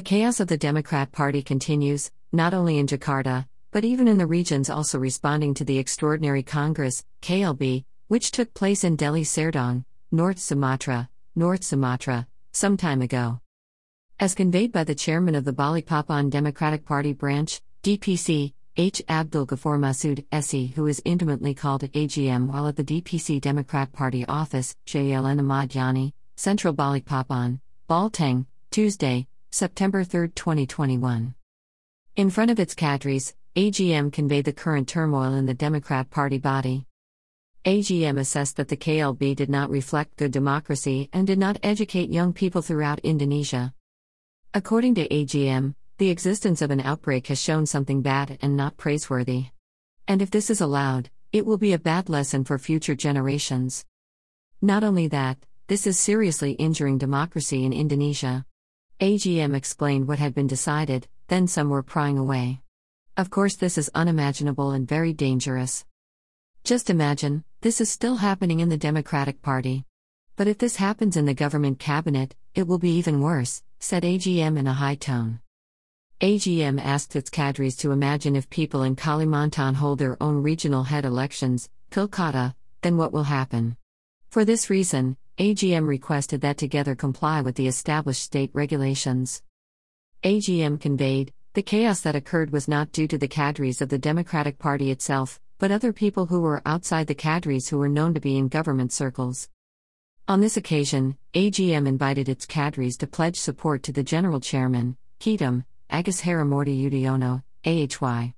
The chaos of the Democrat Party continues, not only in Jakarta, but even in the regions also responding to the Extraordinary Congress, KLB, which took place in Deli Serdang, North Sumatra, North Sumatra, some time ago. As conveyed by the chairman of the Balikpapan Democratic Party branch, DPC, H. Abdul Ghaffar Masood, SE, who is intimately called AGM while at the DPC Democrat Party office, JLN Ahmad Yani, Central Balikpapan, Balteng, Tuesday, September 3, 2021. In front of its cadres, AGM conveyed the current turmoil in the Democrat Party body. AGM assessed that the KLB did not reflect good democracy and did not educate young people throughout Indonesia. According to AGM, the existence of an outbreak has shown something bad and not praiseworthy. And if this is allowed, it will be a bad lesson for future generations. Not only that, this is seriously injuring democracy in Indonesia. AGM explained what had been decided, then some were prying away. Of course, this is unimaginable and very dangerous. Just imagine, this is still happening in the Democratic Party. But if this happens in the government cabinet, it will be even worse, said AGM in a high tone. AGM asked its cadres to imagine if people in Kalimantan hold their own regional head elections, Pilkada, then what will happen? For this reason, AGM requested that together comply with the established state regulations. AGM conveyed, the chaos that occurred was not due to the cadres of the Democratic Party itself, but other people who were outside the cadres who were known to be in government circles. On this occasion, AGM invited its cadres to pledge support to the general chairman, Ketum, Agus Harimurti Yudhoyono, AHY.